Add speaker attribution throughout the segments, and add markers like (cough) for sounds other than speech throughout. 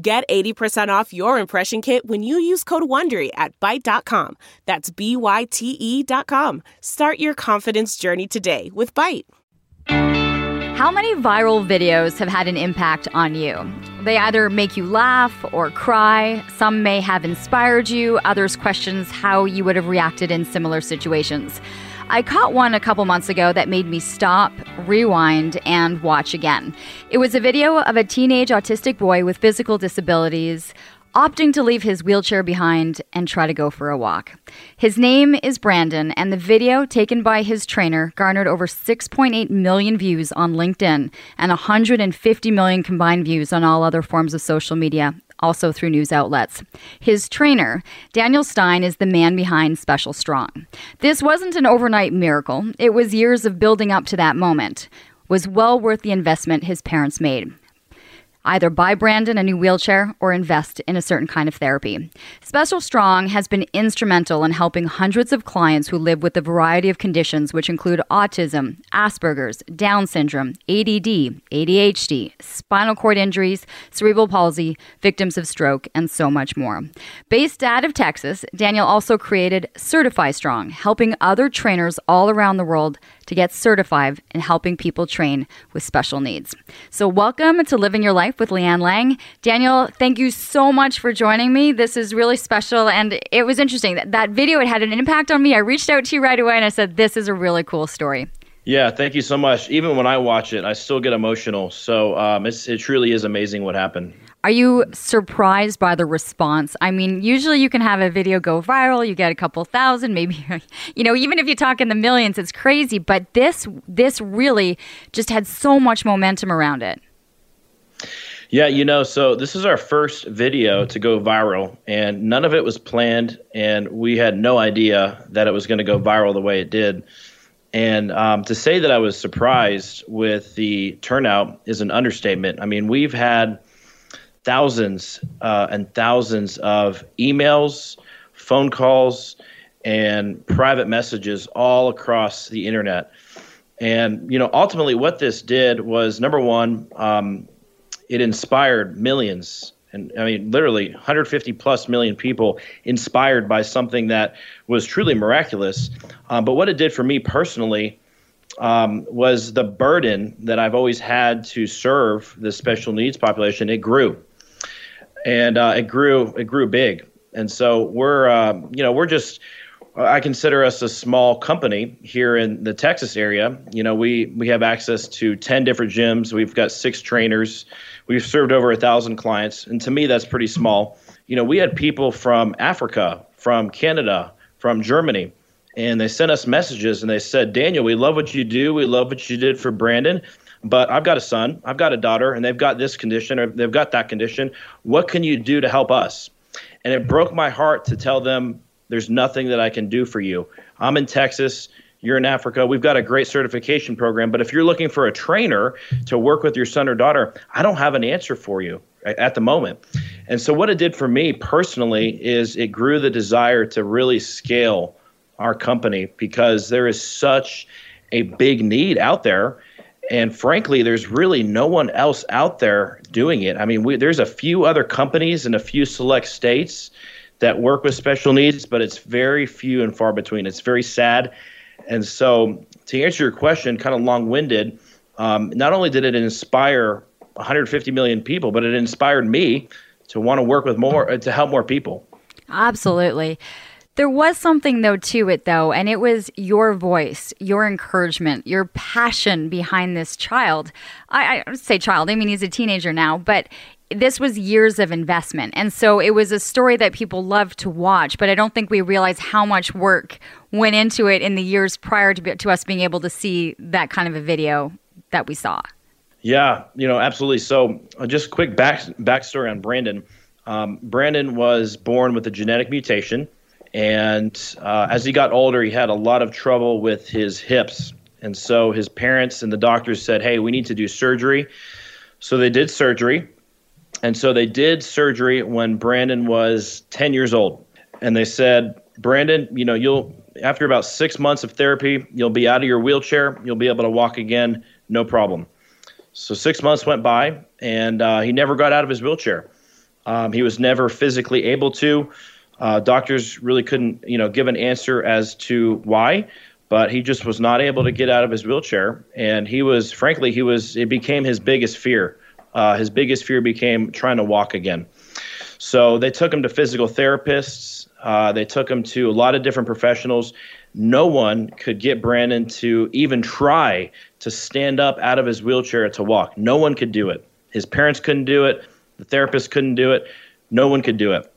Speaker 1: Get 80% off your impression kit when you use code WONDERY at Byte.com. That's B-Y-T-E dot com. Start your confidence journey today with Byte.
Speaker 2: How many viral videos have had an impact on you? They either make you laugh or cry. Some may have inspired you. Others questions how you would have reacted in similar situations. I caught one a couple months ago that made me stop, rewind, and watch again. It was a video of a teenage autistic boy with physical disabilities opting to leave his wheelchair behind and try to go for a walk. His name is Brandon, and the video taken by his trainer garnered over 6.8 million views on LinkedIn and 150 million combined views on all other forms of social media also through news outlets. His trainer, Daniel Stein, is the man behind Special Strong. This wasn't an overnight miracle, it was years of building up to that moment. Was well worth the investment his parents made either buy Brandon a new wheelchair or invest in a certain kind of therapy. Special Strong has been instrumental in helping hundreds of clients who live with a variety of conditions, which include autism, Asperger's, Down syndrome, ADD, ADHD, spinal cord injuries, cerebral palsy, victims of stroke, and so much more. Based out of Texas, Daniel also created Certify Strong, helping other trainers all around the world to get certified in helping people train with special needs. So, welcome to Living Your Life with Leanne Lang. Daniel, thank you so much for joining me. This is really special, and it was interesting. That, that video it had an impact on me. I reached out to you right away and I said, This is a really cool story.
Speaker 3: Yeah, thank you so much. Even when I watch it, I still get emotional. So um, it truly is amazing what happened.
Speaker 2: Are you surprised by the response? I mean, usually you can have a video go viral, you get a couple thousand, maybe (laughs) you know, even if you talk in the millions, it's crazy, but this this really just had so much momentum around it.
Speaker 3: Yeah, you know, so this is our first video to go viral, and none of it was planned, and we had no idea that it was going to go viral the way it did. And um, to say that I was surprised with the turnout is an understatement. I mean, we've had thousands uh, and thousands of emails, phone calls, and private messages all across the internet. And you know, ultimately, what this did was number one, um, it inspired millions, and I mean, literally 150 plus million people inspired by something that was truly miraculous. Um, but what it did for me personally. Um, was the burden that I've always had to serve the special needs population. It grew and uh, it grew it grew big. And so we're uh, you know we're just I consider us a small company here in the Texas area. You know we we have access to ten different gyms. We've got six trainers. We've served over a thousand clients, and to me that's pretty small. You know we had people from Africa, from Canada, from Germany and they sent us messages and they said, Daniel, we love what you do. We love what you did for Brandon. But I've got a son, I've got a daughter, and they've got this condition or they've got that condition. What can you do to help us? And it broke my heart to tell them there's nothing that I can do for you. I'm in Texas. You're in Africa. We've got a great certification program. But if you're looking for a trainer to work with your son or daughter, I don't have an answer for you at the moment. And so, what it did for me personally is it grew the desire to really scale our company because there is such a big need out there and frankly, there's really no one else out there doing it. I mean, we, there's a few other companies in a few select states that work with special needs, but it's very few and far between. It's very sad. And so, to answer your question, kind of long winded, um, not only did it inspire 150 million people, but it inspired me to want to work with more, to help more people.
Speaker 2: Absolutely. There was something though to it though, and it was your voice, your encouragement, your passion behind this child. I, I say child, I mean he's a teenager now, but this was years of investment. And so it was a story that people loved to watch, but I don't think we realize how much work went into it in the years prior to, to us being able to see that kind of a video that we saw.
Speaker 3: Yeah, you know, absolutely. So, uh, just quick back backstory on Brandon. Um, Brandon was born with a genetic mutation, and uh, as he got older, he had a lot of trouble with his hips. And so his parents and the doctors said, Hey, we need to do surgery. So they did surgery. And so they did surgery when Brandon was 10 years old. And they said, Brandon, you know, you'll, after about six months of therapy, you'll be out of your wheelchair. You'll be able to walk again, no problem. So six months went by, and uh, he never got out of his wheelchair. Um, he was never physically able to. Uh, doctors really couldn't, you know, give an answer as to why, but he just was not able to get out of his wheelchair. And he was, frankly, he was. It became his biggest fear. Uh, his biggest fear became trying to walk again. So they took him to physical therapists. Uh, they took him to a lot of different professionals. No one could get Brandon to even try to stand up out of his wheelchair to walk. No one could do it. His parents couldn't do it. The therapist couldn't do it. No one could do it.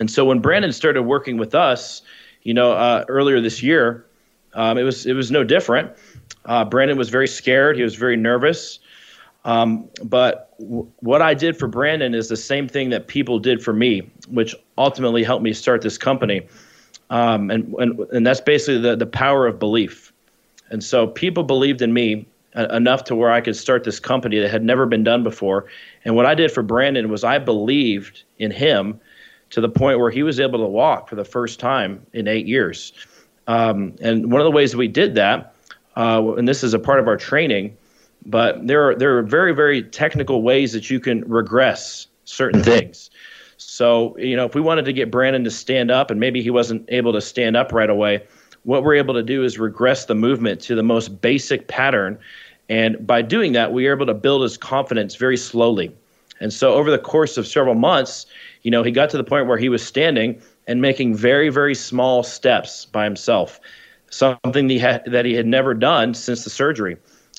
Speaker 3: And so when Brandon started working with us, you know, uh, earlier this year, um, it was it was no different. Uh, Brandon was very scared. He was very nervous. Um, but w- what I did for Brandon is the same thing that people did for me, which ultimately helped me start this company. Um, and, and and that's basically the the power of belief. And so people believed in me enough to where I could start this company that had never been done before. And what I did for Brandon was I believed in him to the point where he was able to walk for the first time in eight years. Um, and one of the ways we did that, uh, and this is a part of our training, but there are there are very very technical ways that you can regress certain things. So you know, if we wanted to get Brandon to stand up, and maybe he wasn't able to stand up right away, what we're able to do is regress the movement to the most basic pattern and by doing that, we were able to build his confidence very slowly. And so over the course of several months, you know, he got to the point where he was standing and making very, very small steps by himself, something he had, that he had never done since the surgery.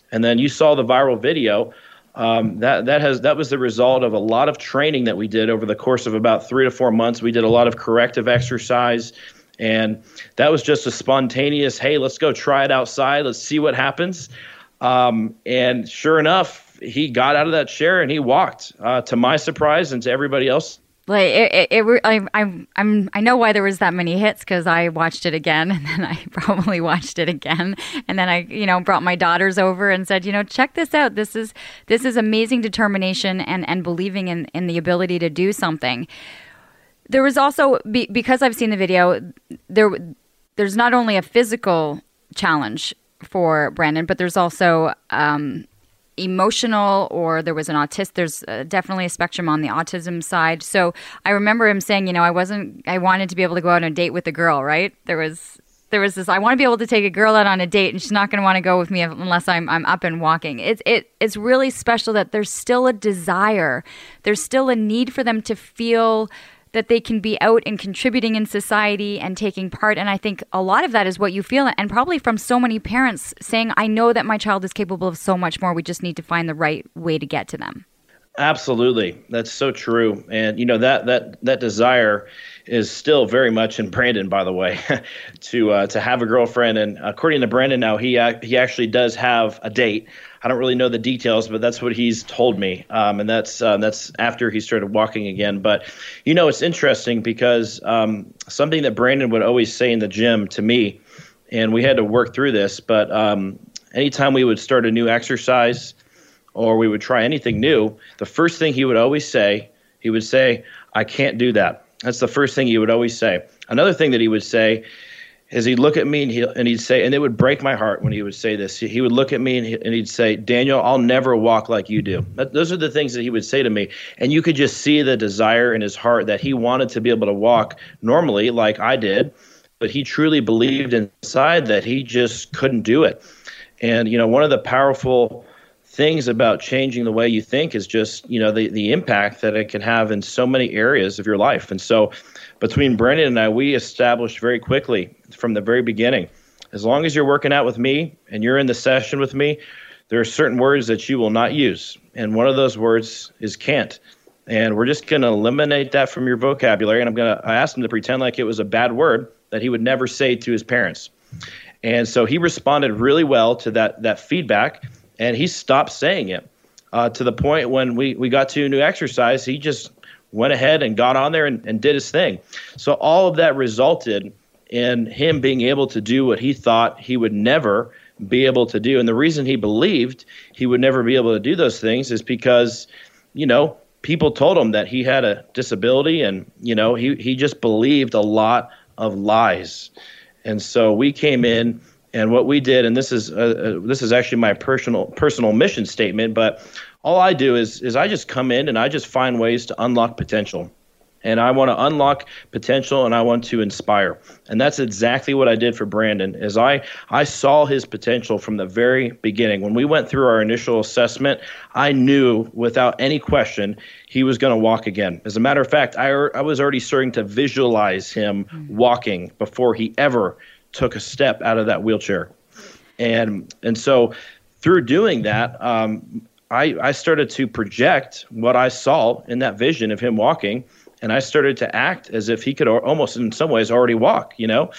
Speaker 3: And then you saw the viral video. Um, that that has that was the result of a lot of training that we did over the course of about three to four months. We did a lot of corrective exercise, and that was just a spontaneous, hey, let's go try it outside, let's see what happens. Um, and sure enough, he got out of that chair and he walked. Uh, to my surprise and to everybody else
Speaker 2: like it, it, it I, I'm, I'm, I know why there was that many hits because I watched it again, (laughs) and then I (laughs) probably watched it again, and then I, you know, brought my daughters over and said, you know, check this out. This is, this is amazing determination and and believing in in the ability to do something. There was also be, because I've seen the video. There, there's not only a physical challenge for Brandon, but there's also um, emotional or there was an autist there's uh, definitely a spectrum on the autism side. So i remember him saying you know i wasn't i wanted to be able to go out on a date with a girl right? There was there was this i want to be able to take a girl out on a date and she's not going to want to go with me unless i'm i'm up and walking. It's it it's really special that there's still a desire there's still a need for them to feel that they can be out and contributing in society and taking part. And I think a lot of that is what you feel, and probably from so many parents saying, I know that my child is capable of so much more. We just need to find the right way to get to them.
Speaker 3: Absolutely. That's so true. And you know that that that desire is still very much in Brandon by the way (laughs) to uh, to have a girlfriend and according to Brandon now he he actually does have a date I don't really know the details, but that's what he's told me, um, and that's uh, that's after he started walking again. But you know, it's interesting because um, something that Brandon would always say in the gym to me, and we had to work through this. But um, anytime we would start a new exercise or we would try anything new, the first thing he would always say, he would say, "I can't do that." That's the first thing he would always say. Another thing that he would say is he'd look at me and, he, and he'd say, and it would break my heart when he would say this. He would look at me and, he, and he'd say, Daniel, I'll never walk like you do. That, those are the things that he would say to me. And you could just see the desire in his heart that he wanted to be able to walk normally like I did, but he truly believed inside that he just couldn't do it. And, you know, one of the powerful things about changing the way you think is just, you know, the, the impact that it can have in so many areas of your life. And so, between Brandon and I, we established very quickly from the very beginning as long as you're working out with me and you're in the session with me, there are certain words that you will not use. And one of those words is can't. And we're just going to eliminate that from your vocabulary. And I'm going to ask him to pretend like it was a bad word that he would never say to his parents. And so he responded really well to that, that feedback and he stopped saying it uh, to the point when we, we got to a new exercise, he just went ahead and got on there and, and did his thing. So all of that resulted in him being able to do what he thought he would never be able to do. And the reason he believed he would never be able to do those things is because, you know, people told him that he had a disability and, you know, he, he just believed a lot of lies. And so we came in and what we did, and this is uh, uh, this is actually my personal personal mission statement, but all I do is is I just come in and I just find ways to unlock potential and I want to unlock potential and I want to inspire. And that's exactly what I did for Brandon. Is I I saw his potential from the very beginning. When we went through our initial assessment, I knew without any question he was going to walk again. As a matter of fact, I I was already starting to visualize him walking before he ever took a step out of that wheelchair. And and so through doing that, um, I, I started to project what I saw in that vision of him walking and I started to act as if he could almost in some ways already walk, you know?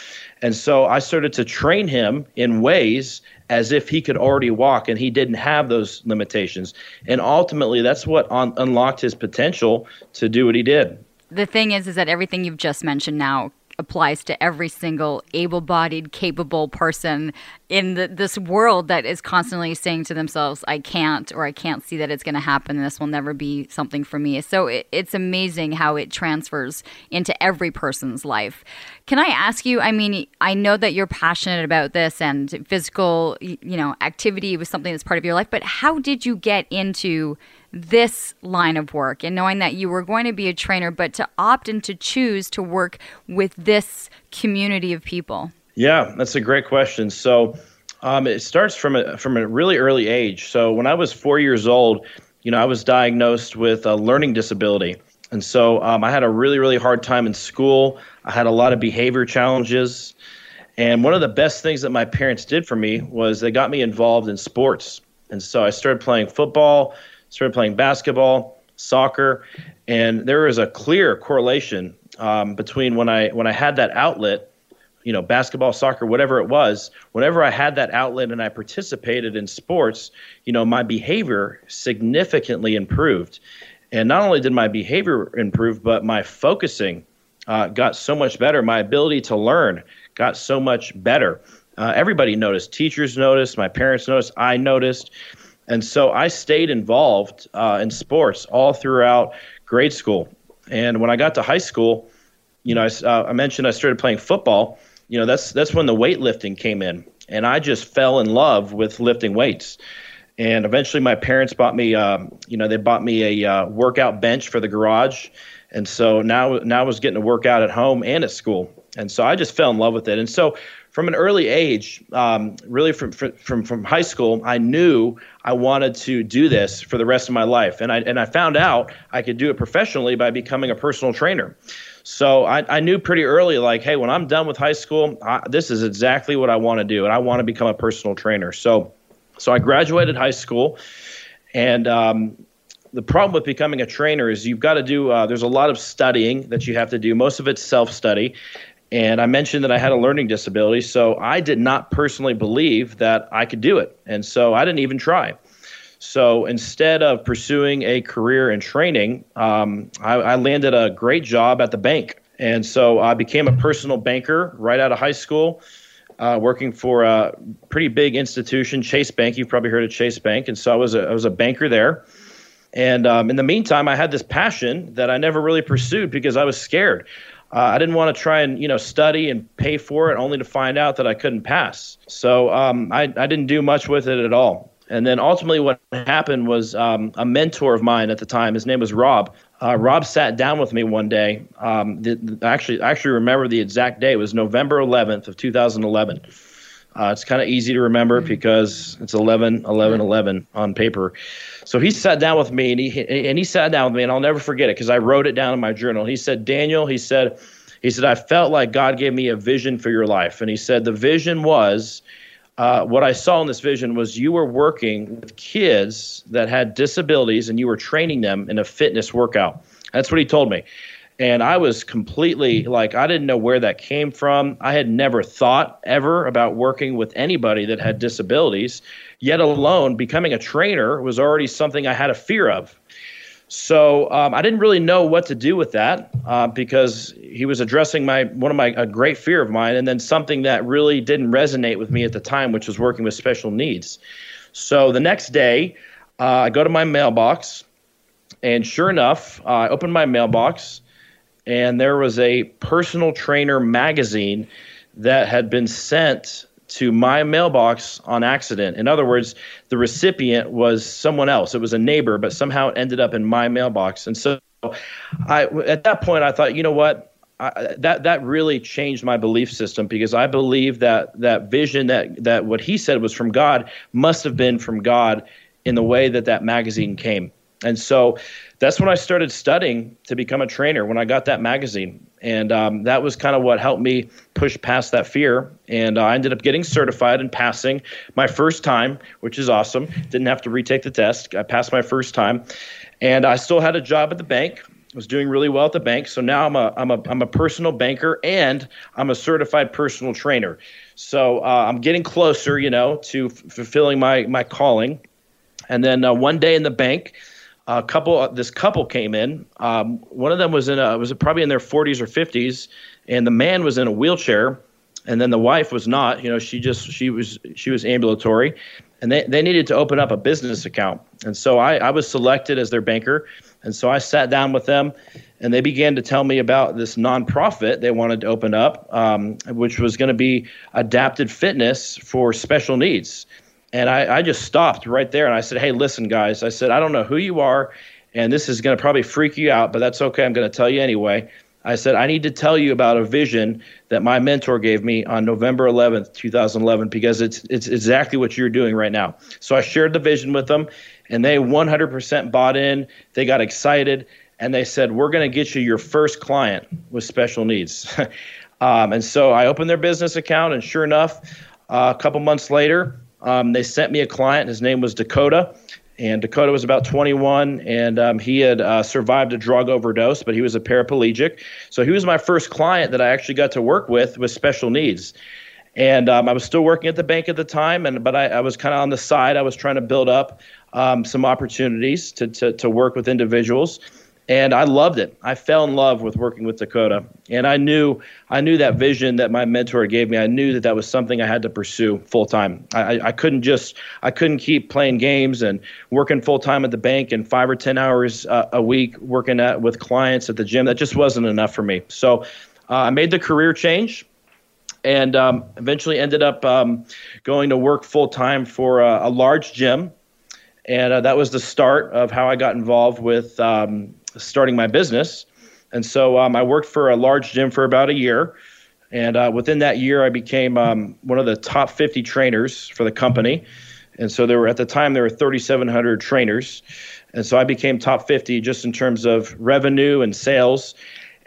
Speaker 3: And so I started to train him in ways as if he could already walk and he didn't have those limitations. And ultimately that's what un- unlocked his potential to do what he did.
Speaker 2: The thing is is that everything you've just mentioned now applies to every single able bodied, capable person in the, this world that is constantly saying to themselves, I can't, or I can't see that it's going to happen, and this will never be something for me. So it, it's amazing how it transfers into every person's life. Can I ask you? I mean, I know that you're passionate about this and physical, you know, activity was something that's part of your life, but how did you get into this line of work and knowing that you were going to be a trainer, but to opt and to choose to work with this community of people?
Speaker 3: Yeah, that's a great question. So um, it starts from a, from a really early age. So when I was four years old, you know, I was diagnosed with a learning disability. And so um, I had a really, really hard time in school. I had a lot of behavior challenges. And one of the best things that my parents did for me was they got me involved in sports. And so I started playing football, started playing basketball, soccer, and there was a clear correlation um, between when I when I had that outlet, you know, basketball, soccer, whatever it was. Whenever I had that outlet and I participated in sports, you know, my behavior significantly improved, and not only did my behavior improve, but my focusing uh, got so much better. My ability to learn got so much better. Uh, everybody noticed. Teachers noticed. My parents noticed. I noticed. And so I stayed involved uh, in sports all throughout grade school. And when I got to high school, you know, I, uh, I mentioned I started playing football. You know, that's that's when the weightlifting came in, and I just fell in love with lifting weights. And eventually, my parents bought me, um, you know, they bought me a uh, workout bench for the garage, and so now now I was getting to work out at home and at school. And so I just fell in love with it. And so from an early age, um, really from, from from high school, I knew I wanted to do this for the rest of my life, and I and I found out I could do it professionally by becoming a personal trainer. So I, I knew pretty early, like, hey, when I'm done with high school, I, this is exactly what I want to do, and I want to become a personal trainer. So, so I graduated high school, and um, the problem with becoming a trainer is you've got to do uh, there's a lot of studying that you have to do most of it's self-study and I mentioned that I had a learning disability, so I did not personally believe that I could do it. And so I didn't even try. So instead of pursuing a career in training, um, I, I landed a great job at the bank. And so I became a personal banker right out of high school, uh, working for a pretty big institution, Chase Bank. You've probably heard of Chase Bank. And so I was a, I was a banker there. And um, in the meantime, I had this passion that I never really pursued because I was scared. Uh, I didn't want to try and you know study and pay for it only to find out that I couldn't pass. So um, I, I didn't do much with it at all. And then ultimately, what happened was um, a mentor of mine at the time. His name was Rob. Uh, Rob sat down with me one day. Um, the, the, actually, I actually remember the exact day. It was November 11th of 2011. Uh, it's kind of easy to remember mm-hmm. because it's 11, 11, 11 on paper. So he sat down with me and he and he sat down with me and I'll never forget it because I wrote it down in my journal. He said, Daniel, he said, he said, I felt like God gave me a vision for your life. And he said, the vision was uh, what I saw in this vision was you were working with kids that had disabilities and you were training them in a fitness workout. That's what he told me. And I was completely like, I didn't know where that came from. I had never thought ever about working with anybody that had disabilities, yet alone becoming a trainer was already something I had a fear of. So um, I didn't really know what to do with that uh, because he was addressing my one of my a great fear of mine, and then something that really didn't resonate with me at the time, which was working with special needs. So the next day, uh, I go to my mailbox, and sure enough, uh, I open my mailbox, and there was a personal trainer magazine that had been sent to my mailbox on accident. In other words, the recipient was someone else. It was a neighbor, but somehow it ended up in my mailbox. And so I at that point I thought, you know what? I, that that really changed my belief system because I believe that that vision that that what he said was from God must have been from God in the way that that magazine came. And so that's when I started studying to become a trainer when I got that magazine. And um, that was kind of what helped me push past that fear. And uh, I ended up getting certified and passing my first time, which is awesome. Didn't have to retake the test. I passed my first time. And I still had a job at the bank. I was doing really well at the bank. So now I'm a, I'm a, I'm a personal banker and I'm a certified personal trainer. So uh, I'm getting closer, you know, to f- fulfilling my, my calling. And then uh, one day in the bank, a couple this couple came in. Um, one of them was in a was probably in their 40s or 50s and the man was in a wheelchair and then the wife was not you know she just she was she was ambulatory and they, they needed to open up a business account. And so I, I was selected as their banker and so i sat down with them and they began to tell me about this nonprofit they wanted to open up um, which was going to be adapted fitness for special needs and I, I just stopped right there and I said, Hey, listen, guys. I said, I don't know who you are, and this is going to probably freak you out, but that's okay. I'm going to tell you anyway. I said, I need to tell you about a vision that my mentor gave me on November 11th, 2011, because it's, it's exactly what you're doing right now. So I shared the vision with them, and they 100% bought in. They got excited, and they said, We're going to get you your first client with special needs. (laughs) um, and so I opened their business account, and sure enough, uh, a couple months later, um, they sent me a client. His name was Dakota. And Dakota was about 21, and um, he had uh, survived a drug overdose, but he was a paraplegic. So he was my first client that I actually got to work with with special needs. And um, I was still working at the bank at the time, and but I, I was kind of on the side. I was trying to build up um, some opportunities to, to, to work with individuals and I loved it. I fell in love with working with Dakota, and I knew I knew that vision that my mentor gave me. I knew that that was something I had to pursue full time. I, I couldn't just I couldn't keep playing games and working full time at the bank and five or ten hours uh, a week working at with clients at the gym. That just wasn't enough for me. So uh, I made the career change. And um, eventually ended up um, going to work full time for a, a large gym and uh, that was the start of how I got involved with um, starting my business. And so um, I worked for a large gym for about a year. And uh, within that year, I became um, one of the top 50 trainers for the company. And so there were at the time there were 3,700 trainers, and so I became top 50 just in terms of revenue and sales.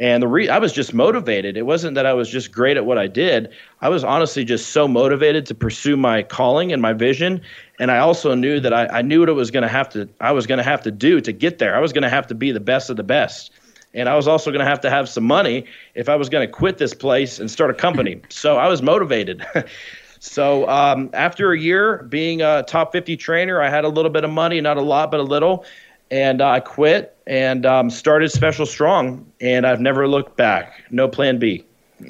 Speaker 3: And the re- I was just motivated. It wasn't that I was just great at what I did. I was honestly just so motivated to pursue my calling and my vision and I also knew that I, I knew what it was going to have to I was going to have to do to get there. I was going to have to be the best of the best, and I was also going to have to have some money if I was going to quit this place and start a company. (laughs) so I was motivated. (laughs) so um, after a year being a top 50 trainer, I had a little bit of money, not a lot, but a little, and uh, I quit and um, started Special Strong, and I've never looked back. No plan B. (clears throat)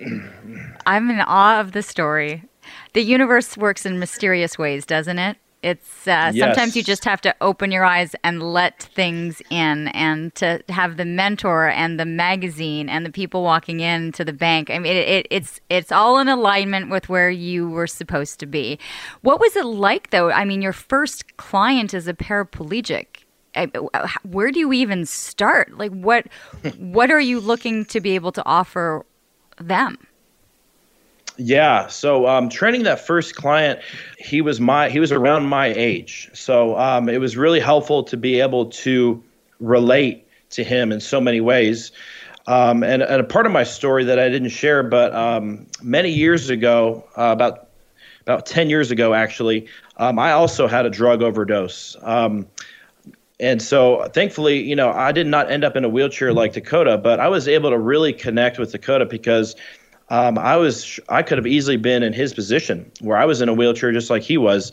Speaker 2: I'm in awe of the story. The universe works in mysterious ways, doesn't it? It's uh, yes. sometimes you just have to open your eyes and let things in, and to have the mentor and the magazine and the people walking in to the bank. I mean, it, it, it's it's all in alignment with where you were supposed to be. What was it like, though? I mean, your first client is a paraplegic. Where do you even start? Like, what (laughs) what are you looking to be able to offer them?
Speaker 3: Yeah. So um, training that first client, he was my he was around my age. So um, it was really helpful to be able to relate to him in so many ways. Um, and, and, a part of my story that I didn't share, but um, many years ago, uh, about about ten years ago, actually, um, I also had a drug overdose. And so, thankfully, you know, I did not end up in a wheelchair like Dakota, but I was able to really connect with Dakota because um, I was I could have easily been in his position where I was in a wheelchair just like he was.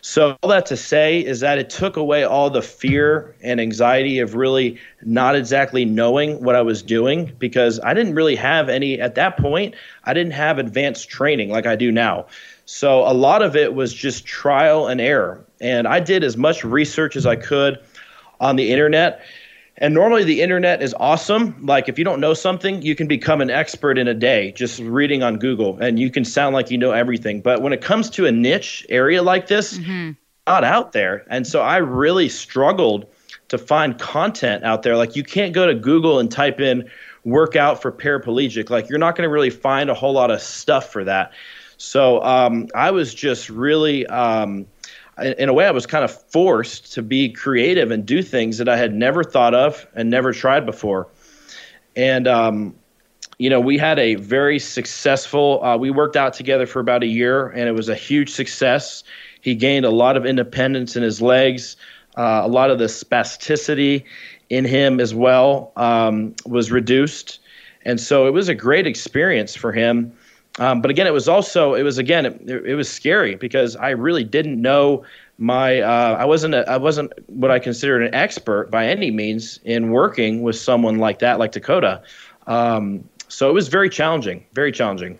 Speaker 3: So, all that to say is that it took away all the fear and anxiety of really not exactly knowing what I was doing because I didn't really have any, at that point, I didn't have advanced training like I do now. So, a lot of it was just trial and error. And I did as much research as I could on the internet. And normally the internet is awesome. Like if you don't know something, you can become an expert in a day just reading on Google and you can sound like you know everything. But when it comes to a niche area like this, mm-hmm. not out there. And so I really struggled to find content out there. Like you can't go to Google and type in workout for paraplegic. Like you're not going to really find a whole lot of stuff for that. So um, I was just really um, in a way, I was kind of forced to be creative and do things that I had never thought of and never tried before. And, um, you know, we had a very successful, uh, we worked out together for about a year, and it was a huge success. He gained a lot of independence in his legs, uh, a lot of the spasticity in him as well um, was reduced. And so it was a great experience for him. Um, but again, it was also it was again it, it, was scary because I really didn't know my uh, I wasn't a, I wasn't what I considered an expert by any means in working with someone like that like Dakota. Um, so it was very challenging, very challenging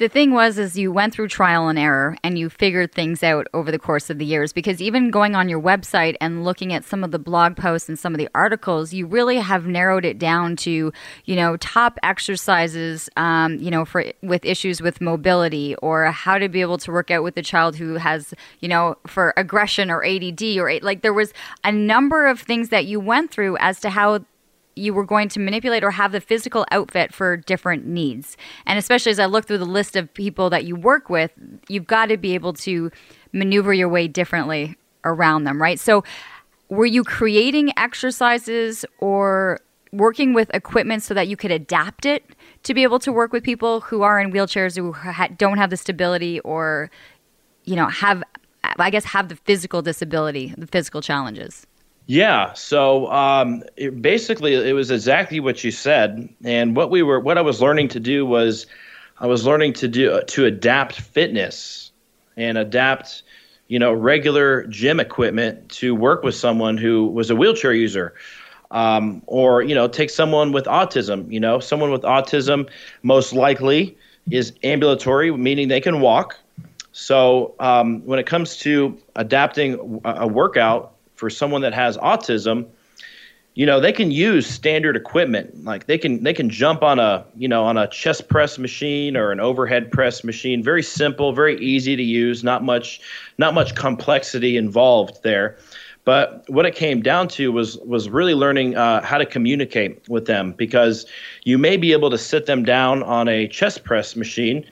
Speaker 2: the thing was is you went through trial and error and you figured things out over the course of the years because even going on your website and looking at some of the blog posts and some of the articles you really have narrowed it down to you know top exercises um, you know for with issues with mobility or how to be able to work out with a child who has you know for aggression or add or like there was a number of things that you went through as to how you were going to manipulate or have the physical outfit for different needs. And especially as I look through the list of people that you work with, you've got to be able to maneuver your way differently around them, right? So, were you creating exercises or working with equipment so that you could adapt it to be able to work with people who are in wheelchairs who ha- don't have the stability or you know have i guess have the physical disability the physical challenges
Speaker 3: yeah. So um, it, basically, it was exactly what you said, and what we were, what I was learning to do was, I was learning to do to adapt fitness and adapt, you know, regular gym equipment to work with someone who was a wheelchair user. Um, or you know, take someone with autism. You know, someone with autism most likely is ambulatory, meaning they can walk. So um, when it comes to adapting a workout for someone that has autism, you know, they can use standard equipment. Like they can they can jump on a, you know, on a chest press machine or an overhead press machine. Very simple, very easy to use, not much not much complexity involved there. But what it came down to was was really learning uh, how to communicate with them because you may be able to sit them down on a chest press machine,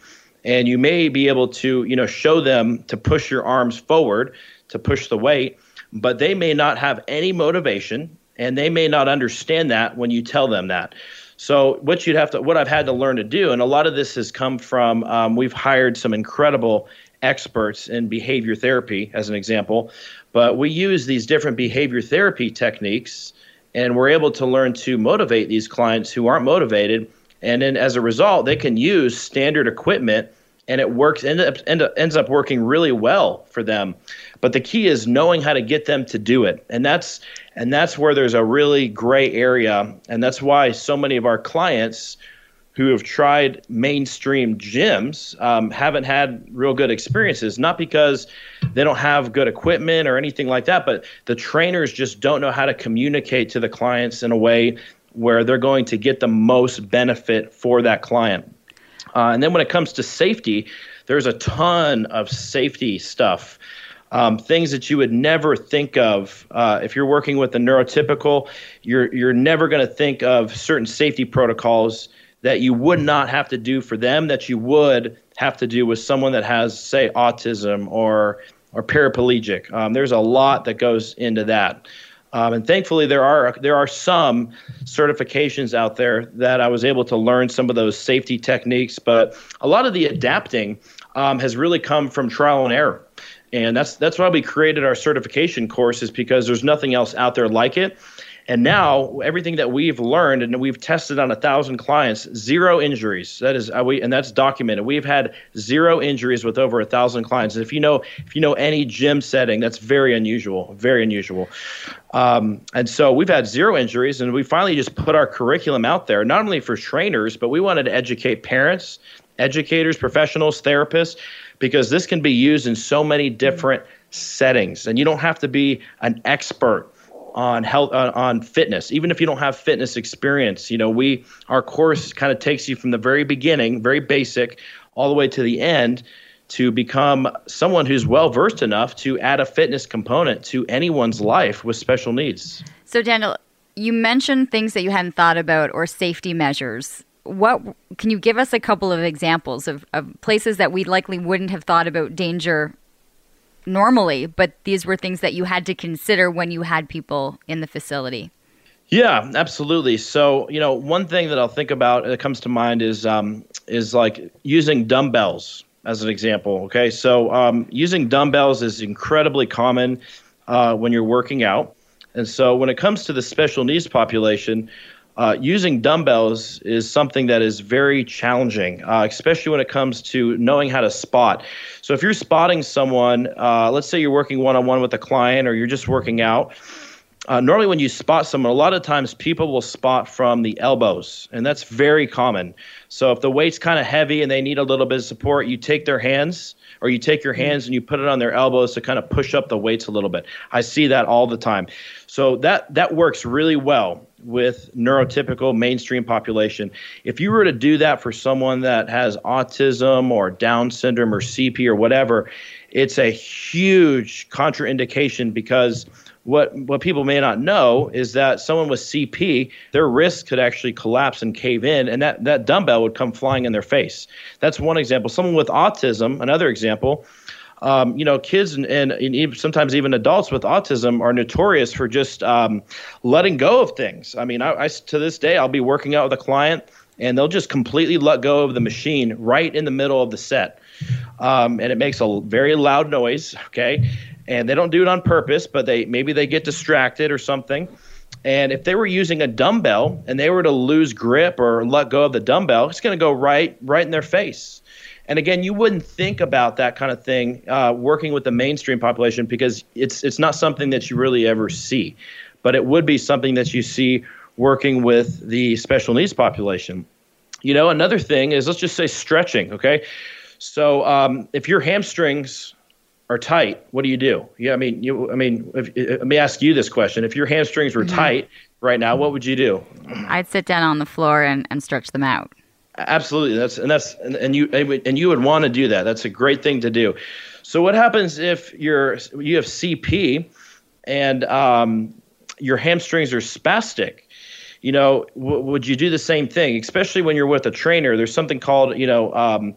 Speaker 3: and you may be able to you know show them to push your arms forward to push the weight, but they may not have any motivation and they may not understand that when you tell them that. So what you'd have to, what I've had to learn to do, and a lot of this has come from, um, we've hired some incredible experts in behavior therapy, as an example, but we use these different behavior therapy techniques, and we're able to learn to motivate these clients who aren't motivated, and then as a result, they can use standard equipment, and it works, end up, end up, ends up working really well for them. But the key is knowing how to get them to do it. And that's and that's where there's a really gray area. And that's why so many of our clients who have tried mainstream gyms um, haven't had real good experiences. Not because they don't have good equipment or anything like that, but the trainers just don't know how to communicate to the clients in a way where they're going to get the most benefit for that client. Uh, and then when it comes to safety, there's a ton of safety stuff um, things that you would never think of uh, if you're working with a neurotypical. You're you're never going to think of certain safety protocols that you would not have to do for them that you would have to do with someone that has, say, autism or or paraplegic. Um, there's a lot that goes into that. Um, and thankfully, there are there are some certifications out there that I was able to learn some of those safety techniques. But a lot of the adapting um, has really come from trial and error and that's that's why we created our certification courses because there's nothing else out there like it And now everything that we've learned and we've tested on a thousand clients, zero injuries. That is, uh, we and that's documented. We've had zero injuries with over a thousand clients. And if you know, if you know any gym setting, that's very unusual, very unusual. Um, and so we've had zero injuries, and we finally just put our curriculum out there, not only for trainers, but we wanted to educate parents, educators, professionals, therapists, because this can be used in so many different settings, and you don't have to be an expert on health uh, on fitness. Even if you don't have fitness experience you know we our course kind of takes you from the very beginning very basic all the way to the end to become someone who's well versed enough to add a fitness component to anyone's life with special needs.
Speaker 2: So daniel you mentioned things that you hadn't thought about or safety measures what can you give us a couple of examples of, of places that we likely wouldn't have thought about danger normally, but these were things that you had to consider when you had people in the facility.
Speaker 3: Yeah, absolutely. So, you know, one thing that I'll think about that comes to mind is um, is like using dumbbells as an example. Okay, so um, using dumbbells is incredibly common uh, when you're working out, and so when it comes to the special needs population, uh, using dumbbells is something that is very challenging, uh, especially when it comes to knowing how to spot. So, if you're spotting someone, uh, let's say you're working one on one with a client or you're just working out, uh, normally when you spot someone, a lot of times people will spot from the elbows, and that's very common. So, if the weight's kind of heavy and they need a little bit of support, you take their hands or you take your mm-hmm. hands and you put it on their elbows to kind of push up the weights a little bit. I see that all the time. So that that works really well with neurotypical mainstream population. If you were to do that for someone that has autism or Down syndrome or CP or whatever, it's a huge contraindication because what what people may not know is that someone with CP, their wrist could actually collapse and cave in, and that that dumbbell would come flying in their face. That's one example. Someone with autism, another example. Um, you know, kids and, and, and, sometimes even adults with autism are notorious for just um, letting go of things. I mean, I, I, to this day, I'll be working out with a client and they'll just completely let go of the machine right in the middle of the set. Um, and it makes a very loud noise. Okay. And they don't do it on purpose, but they maybe they get distracted or something. And if they were using a dumbbell and they were to lose grip or let go of the dumbbell, it's going to go right right in their face. And again, you wouldn't think about that kind of thing uh, working with the mainstream population because it's it's not something that you really ever see, but it would be something that you see working with the special needs population. You know, another thing is let's just say stretching. Okay, so um, if your hamstrings are tight, what do you do? Yeah, I mean, you. I mean, if, let me ask you this question: If your hamstrings were mm-hmm. tight right now, what would you do?
Speaker 2: I'd sit down on the floor and, and stretch them out.
Speaker 3: Absolutely. That's and that's and, and you and you would want to do that. That's a great thing to do. So what happens if you're you have CP and um, your hamstrings are spastic? You know, w- would you do the same thing? Especially when you're with a trainer, there's something called you know um,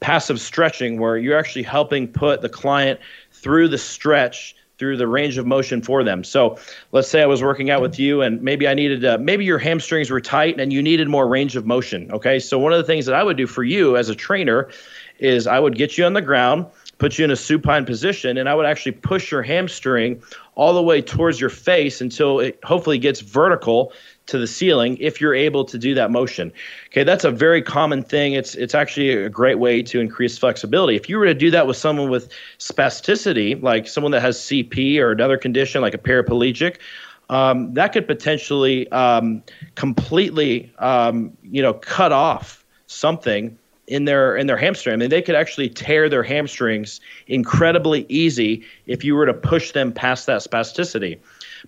Speaker 3: passive stretching, where you're actually helping put the client through the stretch through the range of motion for them. So let's say I was working out with you and maybe I needed, uh, maybe your hamstrings were tight and you needed more range of motion. Okay. So one of the things that I would do for you as a trainer is I would get you on the ground, put you in a supine position, and I would actually push your hamstring all the way towards your face until it hopefully gets vertical to the ceiling if you're able to do that motion. Okay, that's a very common thing. It's it's actually a great way to increase flexibility. If you were to do that with someone with spasticity, like someone that has CP or another condition like a paraplegic, um, that could potentially um, completely um, you know cut off something in their in their hamstring. I mean, they could actually tear their hamstrings incredibly easy if you were to push them past that spasticity.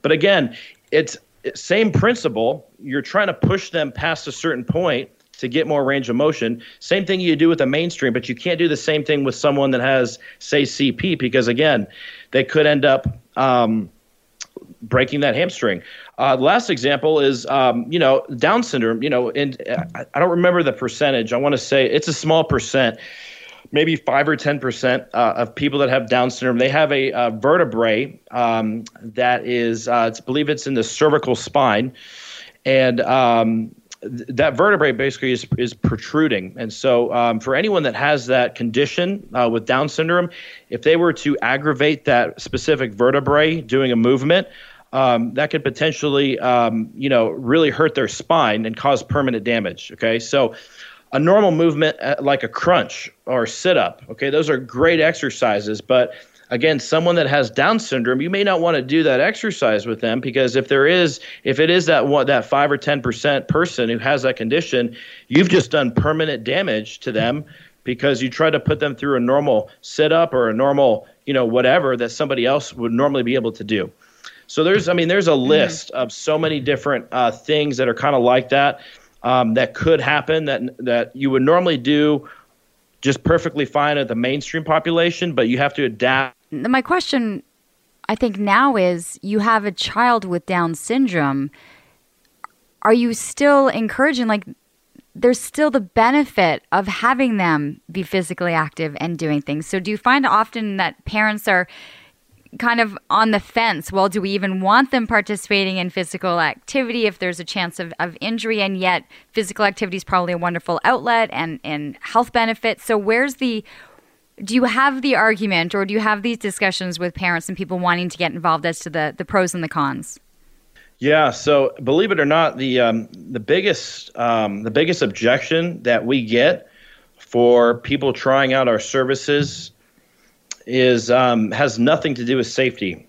Speaker 3: But again, it's same principle. You're trying to push them past a certain point to get more range of motion. Same thing you do with the mainstream, but you can't do the same thing with someone that has, say, CP, because again, they could end up um, breaking that hamstring. Uh, last example is, um, you know, Down syndrome. You know, and I, I don't remember the percentage. I want to say it's a small percent maybe five or ten percent uh, of people that have Down syndrome they have a, a vertebrae um, that is, uh, I believe it's in the cervical spine, and um, th- that vertebrae basically is is protruding. And so, um, for anyone that has that condition uh, with Down syndrome, if they were to aggravate that specific vertebrae doing a movement, um, that could potentially, um, you know, really hurt their spine and cause permanent damage. Okay, so a normal movement uh, like a crunch or sit up, okay, those are great exercises, but again someone that has down syndrome you may not want to do that exercise with them because if there is if it is that one that 5 or 10% person who has that condition you've just done permanent damage to them because you try to put them through a normal sit up or a normal you know whatever that somebody else would normally be able to do. So there's, I mean, there's a mm-hmm. list of so many different uh, things that are kind of like that um, that could happen that that you would normally do just perfectly fine at the mainstream population, but you have to adapt.
Speaker 2: My question, I think now is, you have a child with Down syndrome. Are you still encouraging like? There's still the benefit of having them be physically active and doing things. So, do you find often that parents are kind of on the fence. Well, do we even want them participating in physical activity if there's a chance of, of injury? And yet, physical activity is probably a wonderful outlet and, and health benefits. So, where's the do you have the argument or do you have these discussions with parents and people wanting to get involved as to the, the pros and the cons?
Speaker 3: Yeah, so believe it or not, the um, the biggest um, the biggest objection that we get for people trying out our services is um, has nothing to do with safety.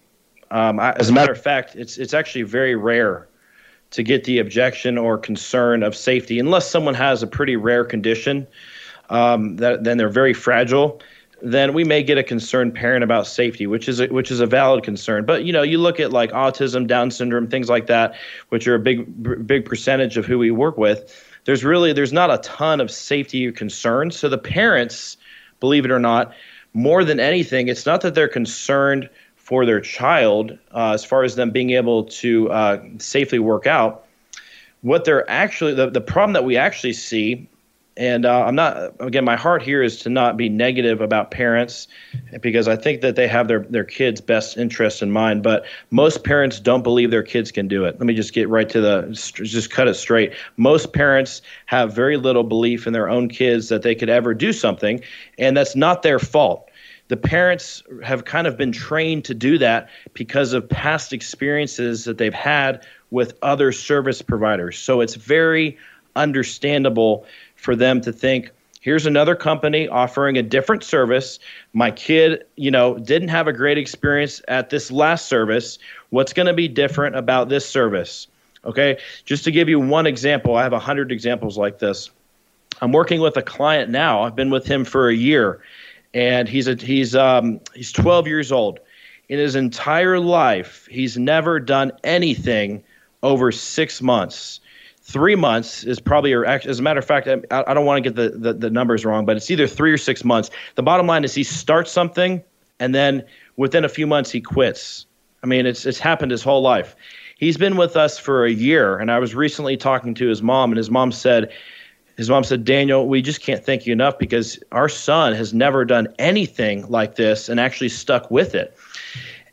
Speaker 3: Um, I, as a matter of fact, it's it's actually very rare to get the objection or concern of safety, unless someone has a pretty rare condition um, that then they're very fragile. Then we may get a concerned parent about safety, which is a, which is a valid concern. But you know, you look at like autism, Down syndrome, things like that, which are a big big percentage of who we work with. There's really there's not a ton of safety concerns. So the parents, believe it or not, more than anything, it's not that they're concerned for their child uh, as far as them being able to uh, safely work out. What they're actually, the, the problem that we actually see and uh, I'm not again. My heart here is to not be negative about parents, because I think that they have their their kids' best interest in mind. But most parents don't believe their kids can do it. Let me just get right to the just cut it straight. Most parents have very little belief in their own kids that they could ever do something, and that's not their fault. The parents have kind of been trained to do that because of past experiences that they've had with other service providers. So it's very understandable for them to think here's another company offering a different service. My kid you know didn't have a great experience at this last service. What's going to be different about this service? Okay just to give you one example i have a hundred examples like this. I'm working with a client now. I've been with him for a year and he's a he's um he's 12 years old in his entire life he's never done anything over six months three months is probably, or as a matter of fact, I, I don't want to get the, the, the numbers wrong, but it's either three or six months. The bottom line is he starts something and then within a few months he quits. I mean, it's it's happened his whole life. He's been with us for a year, and I was recently talking to his mom, and his mom said, his mom said, Daniel, we just can't thank you enough because our son has never done anything like this and actually stuck with it.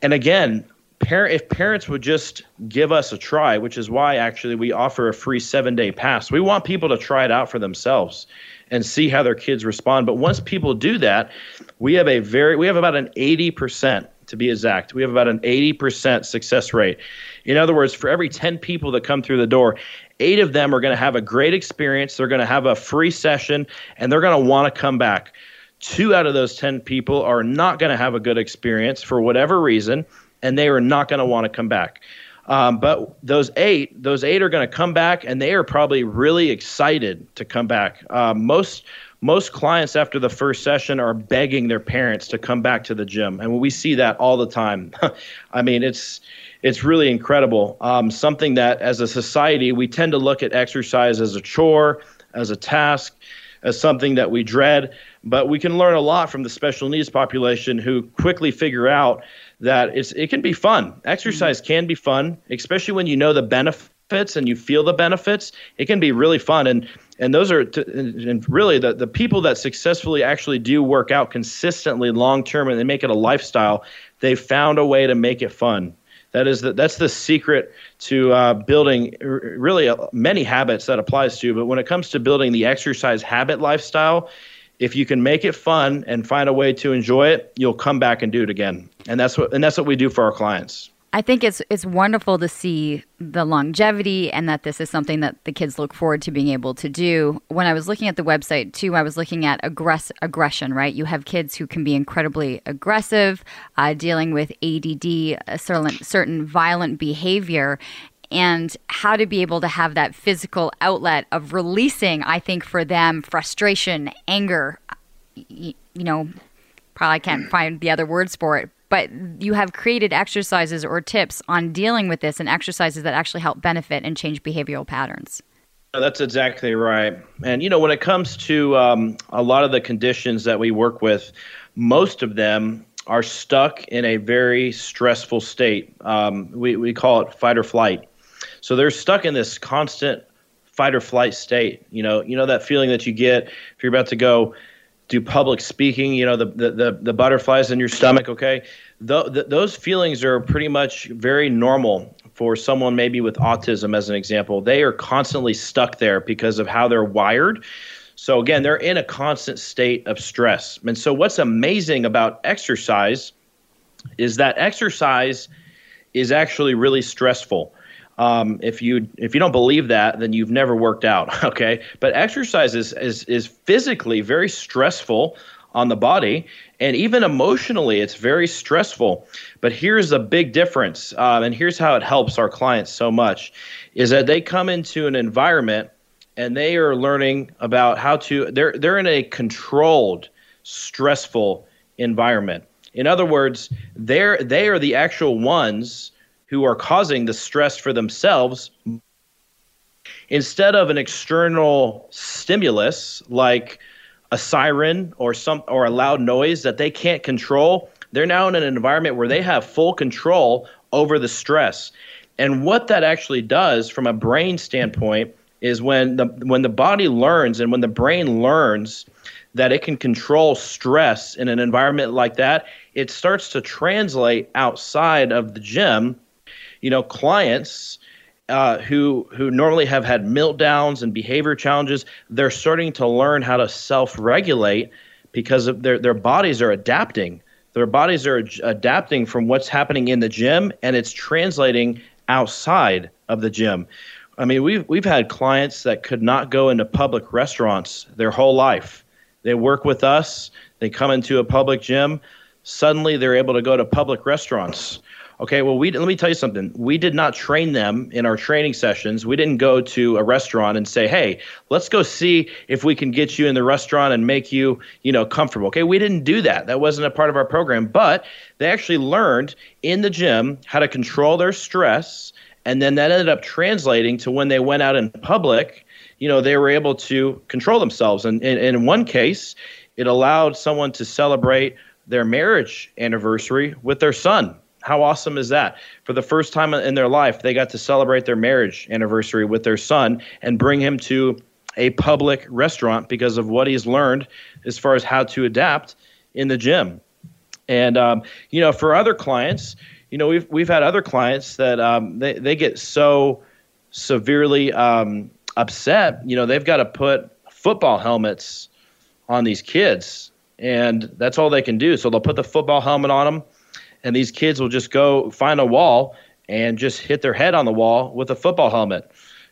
Speaker 3: And again, if parents would just give us a try, which is why actually we offer a free seven day pass. We want people to try it out for themselves and see how their kids respond. But once people do that, we have a very we have about an 80% to be exact. We have about an 80% success rate. In other words, for every 10 people that come through the door, eight of them are going to have a great experience. They're going to have a free session and they're going to want to come back. Two out of those 10 people are not going to have a good experience for whatever reason and they are not going to want to come back. Um, but those eight, those eight are going to come back, and they are probably really excited to come back. Um, most most clients after the first session are begging their parents to come back to the gym, and we see that all the time. (laughs) I mean, it's it's really incredible. Um, something that, as a society, we tend to look at exercise as a chore, as a task, as something that we dread. But we can learn a lot from the special needs population who quickly figure out that it's it can be fun. Exercise mm-hmm. can be fun, especially when you know the benefits and you feel the benefits. It can be really fun and and those are to, and really the, the people that successfully actually do work out consistently long term and they make it a lifestyle they've found a way to make it fun that is the, that's the secret to uh, building really uh, many habits that applies to but when it comes to building the exercise habit lifestyle if you can make it fun and find a way to enjoy it, you'll come back and do it again. And that's what and that's what we do for our clients.
Speaker 2: I think it's it's wonderful to see the longevity and that this is something that the kids look forward to being able to do. When I was looking at the website too, I was looking at aggress- aggression. Right, you have kids who can be incredibly aggressive, uh, dealing with ADD, a certain certain violent behavior, and how to be able to have that physical outlet of releasing. I think for them, frustration, anger. You, you know, probably can't find the other words for it, but you have created exercises or tips on dealing with this and exercises that actually help benefit and change behavioral patterns.
Speaker 3: That's exactly right. And, you know, when it comes to um, a lot of the conditions that we work with, most of them are stuck in a very stressful state. Um, we, we call it fight or flight. So they're stuck in this constant fight or flight state. You know, you know that feeling that you get if you're about to go do public speaking, you know, the, the, the, the butterflies in your stomach, okay? Those feelings are pretty much very normal for someone maybe with autism, as an example. They are constantly stuck there because of how they're wired. So, again, they're in a constant state of stress. And so, what's amazing about exercise is that exercise is actually really stressful. Um, if you if you don't believe that, then you've never worked out. (laughs) Okay, but exercise is is, is physically very stressful on the body, and even emotionally, it's very stressful. But here's a big difference, um, and here's how it helps our clients so much: is that they come into an environment and they are learning about how to. They're they're in a controlled, stressful environment. In other words, they're they are the actual ones who are causing the stress for themselves instead of an external stimulus like a siren or some or a loud noise that they can't control they're now in an environment where they have full control over the stress. And what that actually does from a brain standpoint is when the when the body learns and when the brain learns that it can control stress in an environment like that it starts to translate outside of the gym you know, clients uh, who who normally have had meltdowns and behavior challenges, they're starting to learn how to self-regulate because their their bodies are adapting. Their bodies are adapting from what's happening in the gym, and it's translating outside of the gym. I mean, we've we've had clients that could not go into public restaurants their whole life. They work with us. They come into a public gym. Suddenly, they're able to go to public restaurants Okay, well, we let me tell you something. We did not train them in our training sessions. We didn't go to a restaurant and say, "Hey, let's go see if we can get you in the restaurant and make you, you know, comfortable." Okay, we didn't do that. That wasn't a part of our program. But they actually learned in the gym how to control their stress, and then that ended up translating to when they went out in public. You know, they were able to control themselves, and, and, and in one case, it allowed someone to celebrate their marriage anniversary with their son how awesome is that? For the first time in their life, they got to celebrate their marriage anniversary with their son and bring him to a public restaurant because of what he's learned as far as how to adapt in the gym. And um, you know, for other clients, you know, we've we've had other clients that um, they they get so severely um, upset. You know, they've got to put football helmets on these kids, and that's all they can do. So they'll put the football helmet on them and these kids will just go find a wall and just hit their head on the wall with a football helmet.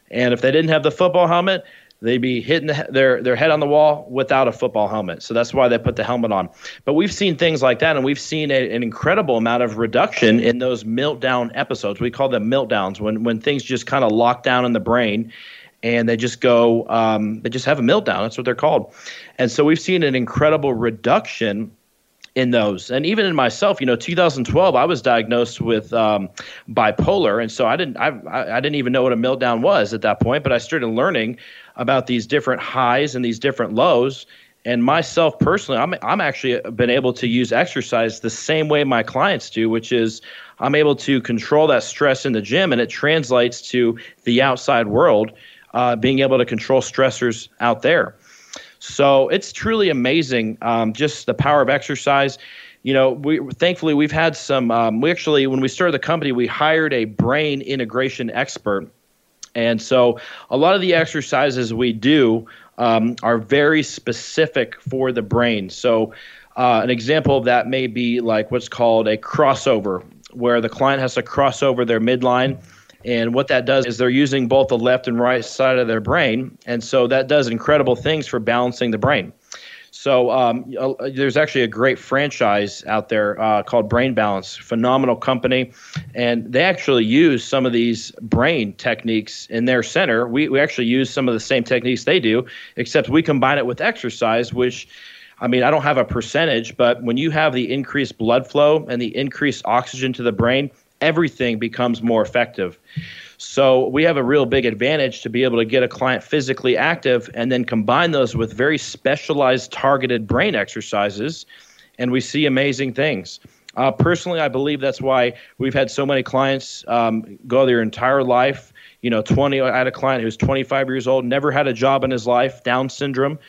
Speaker 3: And if they didn't have the football helmet, they'd be hitting the, their their head on the wall without a football helmet. So that's why they put the helmet on. But we've seen things like that, and we've seen a, an incredible amount of reduction in those meltdown episodes. We call them meltdowns when when things just kind of lock down in the brain. And they just go, um, they just have a meltdown. That's what they're called. And so we've seen an incredible reduction in those. And even in myself, you know, 2012, I was diagnosed with um, bipolar, and so I didn't, I, I didn't even know what a meltdown was at that point. But I started learning about these different highs and these different lows. And myself personally, I'm I'm actually been able to use exercise the same way my clients do, which is I'm able to control that stress in the gym, and it translates to the outside world, uh, being able to control stressors out there. So it's truly amazing, um, just the power of exercise. You know, we thankfully we've had some. Um, we actually, when we started the company, we hired a brain integration expert, and so a lot of the exercises we do um, are very specific for the brain. So. Uh, an example of that may be like what's called a crossover where the client has to cross over their midline. And what that does is they're using both the left and right side of their brain. And so that does incredible things for balancing the brain. So um, there's actually a great franchise out there uh, called Brain Balance, phenomenal company, and they actually use some of these brain techniques in their center. We we actually use some of the same techniques they do, except we combine it with exercise, which I mean, I don't have a percentage, but when you have the increased blood flow and the increased oxygen to the brain, everything becomes more effective. So we have a real big advantage to be able to get a client physically active and then combine those with very specialized targeted brain exercises, and we see amazing things. Uh, personally, I believe that's why we've had so many clients um, go their entire life. You know, 20. I had a client who's 25 years old, never had a job in his life, Down syndrome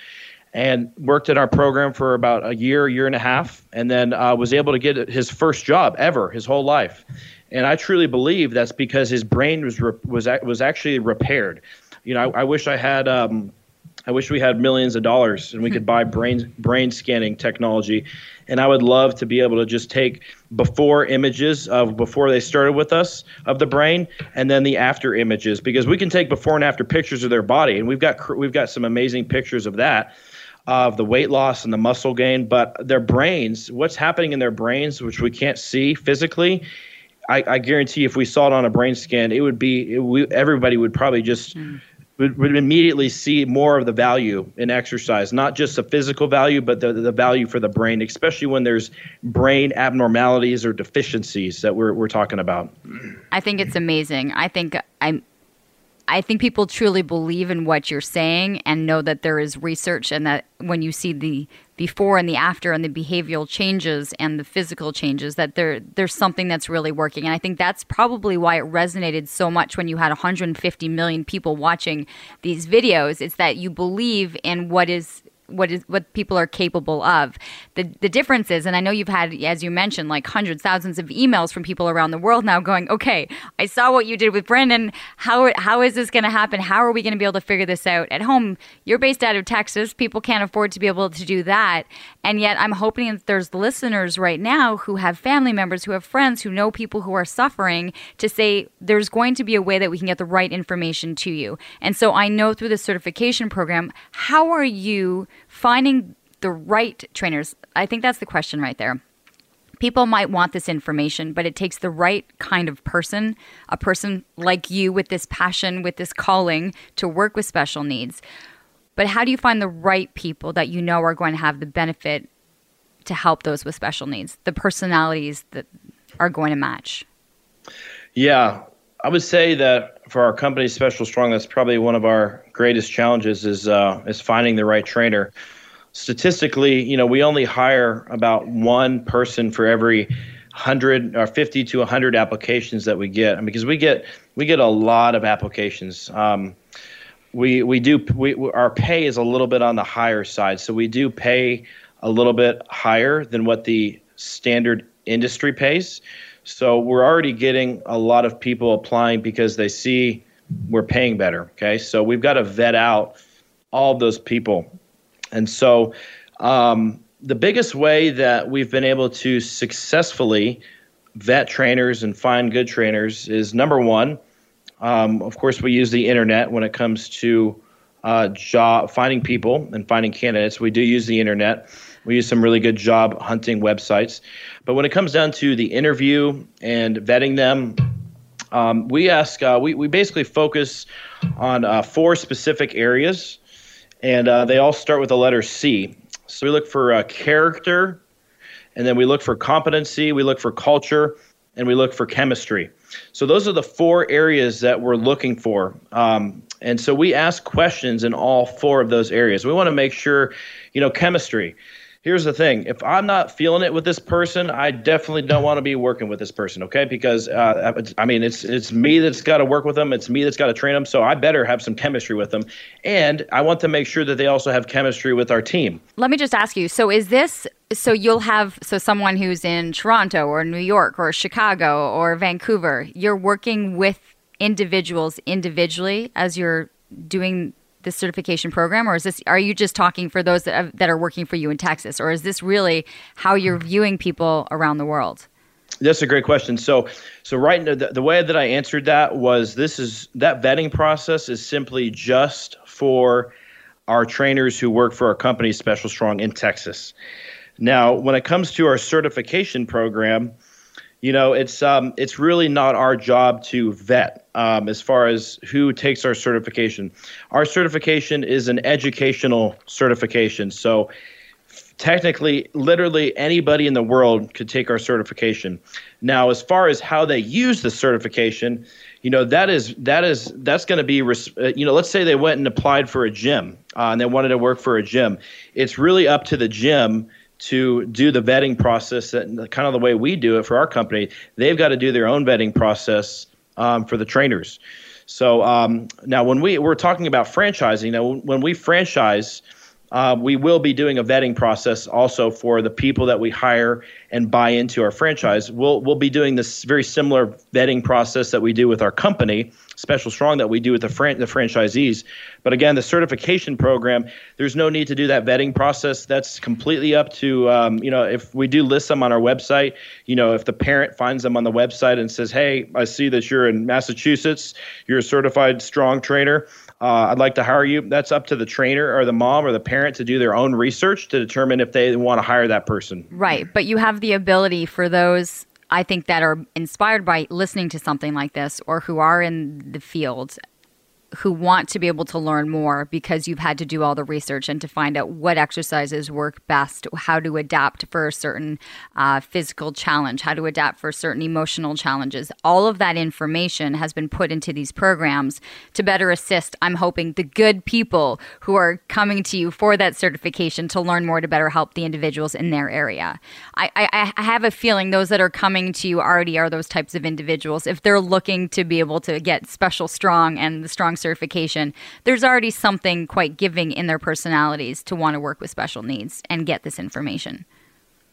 Speaker 3: and worked in our program for about a year, year and a half, and then uh, was able to get his first job ever his whole life. And I truly believe that's because his brain was re- was was actually repaired. You know, I, I wish I had. Um, I wish we had millions of dollars and we could buy (laughs) brain brain scanning technology. And I would love to be able to just take before images of before they started with us of the brain, and then the after images because we can take before and after pictures of their body, and we've got we've got some amazing pictures of that of the weight loss and the muscle gain, but their brains, what's happening in their brains, which we can't see physically, I, I guarantee if we saw it on a brain scan, it would be it, we, everybody would probably just. Mm. Would, would immediately see more of the value in exercise, not just the physical value, but the, the value for the brain, especially when there's brain abnormalities or deficiencies that we're, we're talking about.
Speaker 2: I think it's amazing. I think I'm I think people truly believe in what you're saying and know that there is research and that when you see the before and the after and the behavioral changes and the physical changes that there there's something that's really working. And I think that's probably why it resonated so much when you had 150 million people watching these videos it's that you believe in what is what is what people are capable of. The the difference is, and I know you've had, as you mentioned, like hundreds, thousands of emails from people around the world now going, okay, I saw what you did with Brendan. How how is this going to happen? How are we going to be able to figure this out at home? You're based out of Texas. People can't afford to be able to do that, and yet I'm hoping that there's listeners right now who have family members, who have friends, who know people who are suffering, to say there's going to be a way that we can get the right information to you. And so I know through the certification program, how are you finding the right trainers, I think that's the question right there. People might want this information, but it takes the right kind of person, a person like you with this passion, with this calling to work with special needs. But how do you find the right people that you know are going to have the benefit to help those with special needs, the personalities that are going to match?
Speaker 3: Yeah, I would say that for our company, Special Strong, that's probably one of our greatest challenges is uh, is finding the right trainer. Statistically, you know, we only hire about one person for every hundred or fifty to hundred applications that we get, because we get we get a lot of applications. Um, we we do we our pay is a little bit on the higher side, so we do pay a little bit higher than what the standard industry pays. So we're already getting a lot of people applying because they see we're paying better. Okay. So we've got to vet out all those people. And so um, the biggest way that we've been able to successfully vet trainers and find good trainers is number one, um, of course, we use the internet when it comes to uh, job finding people and finding candidates. We do use the internet. We use some really good job hunting websites. But when it comes down to the interview and vetting them, um, we ask, uh, we, we basically focus on uh, four specific areas, and uh, they all start with the letter C. So we look for uh, character, and then we look for competency, we look for culture, and we look for chemistry. So those are the four areas that we're looking for. Um, and so we ask questions in all four of those areas. We want to make sure, you know, chemistry here's the thing. If i'm not feeling it with this person i definitely don't want to be working with this person okay? Because uh, i mean it's it's me that's got to work with them. It's me that's got to train them. So i better have some chemistry with them. And i want to make sure that they also have chemistry with our team.
Speaker 2: Let me just ask you so is this so you'll have so someone who's in toronto or new york or chicago or vancouver you're working with individuals individually as you're doing this certification program, or is this are you just talking for those that, have, that are working for you in Texas, or is this really how you're viewing people around the world?
Speaker 3: That's a great question. So, so right the, the way that I answered that was this is that vetting process is simply just for our trainers who work for our company, Special Strong in Texas. Now, when it comes to our certification program, you know, it's um, it's really not our job to vet um, as far as who takes our certification. Our certification is an educational certification, so technically, literally anybody in the world could take our certification. Now, as far as how they use the certification, you know that is that is that's going to be uh, you know let's say they went and applied for a gym uh, and they wanted to work for a gym. It's really up to the gym to do the vetting process and kind of the way we do it for our company. They've got to do their own vetting process um, for the trainers. So um, now, when we we're talking about franchising, now when we franchise uh, we will be doing a vetting process also for the people that we hire and buy into our franchise. We'll we'll be doing this very similar vetting process that we do with our company, Special Strong, that we do with the fran- the franchisees. But again, the certification program, there's no need to do that vetting process. That's completely up to um, you know if we do list them on our website. You know, if the parent finds them on the website and says, "Hey, I see that you're in Massachusetts, you're a certified strong trainer." uh, I'd like to hire you. That's up to the trainer or the mom or the parent to do their own research to determine if they want to hire that person.
Speaker 2: Right. But you have the ability for those, I think, that are inspired by listening to something like this or who are in the field who want to be able to learn more because you've had to do all the research and to find out what exercises work best, how to adapt for a certain uh, physical challenge, how to adapt for certain emotional challenges. All of that information has been put into these programs to better assist, I'm hoping, the good people who are coming to you for that certification to learn more to better help the individuals in their area. I, I, I have a feeling those that are coming to you already are those types of individuals. If they're looking to be able to get special strong and the strong certification, there's already something quite giving in their personalities to want to work with special needs and get this information.